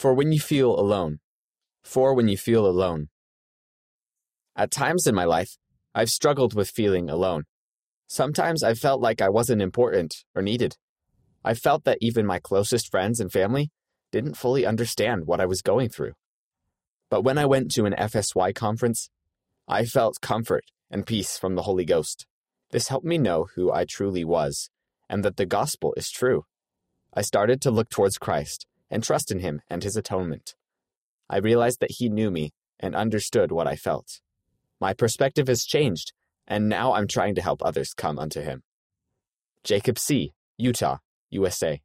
For when you feel alone. For when you feel alone. At times in my life, I've struggled with feeling alone. Sometimes I felt like I wasn't important or needed. I felt that even my closest friends and family didn't fully understand what I was going through. But when I went to an FSY conference, I felt comfort and peace from the Holy Ghost. This helped me know who I truly was and that the gospel is true. I started to look towards Christ and trust in him and his atonement. I realized that he knew me and understood what I felt. My perspective has changed, and now I'm trying to help others come unto him. Jacob C., Utah, USA.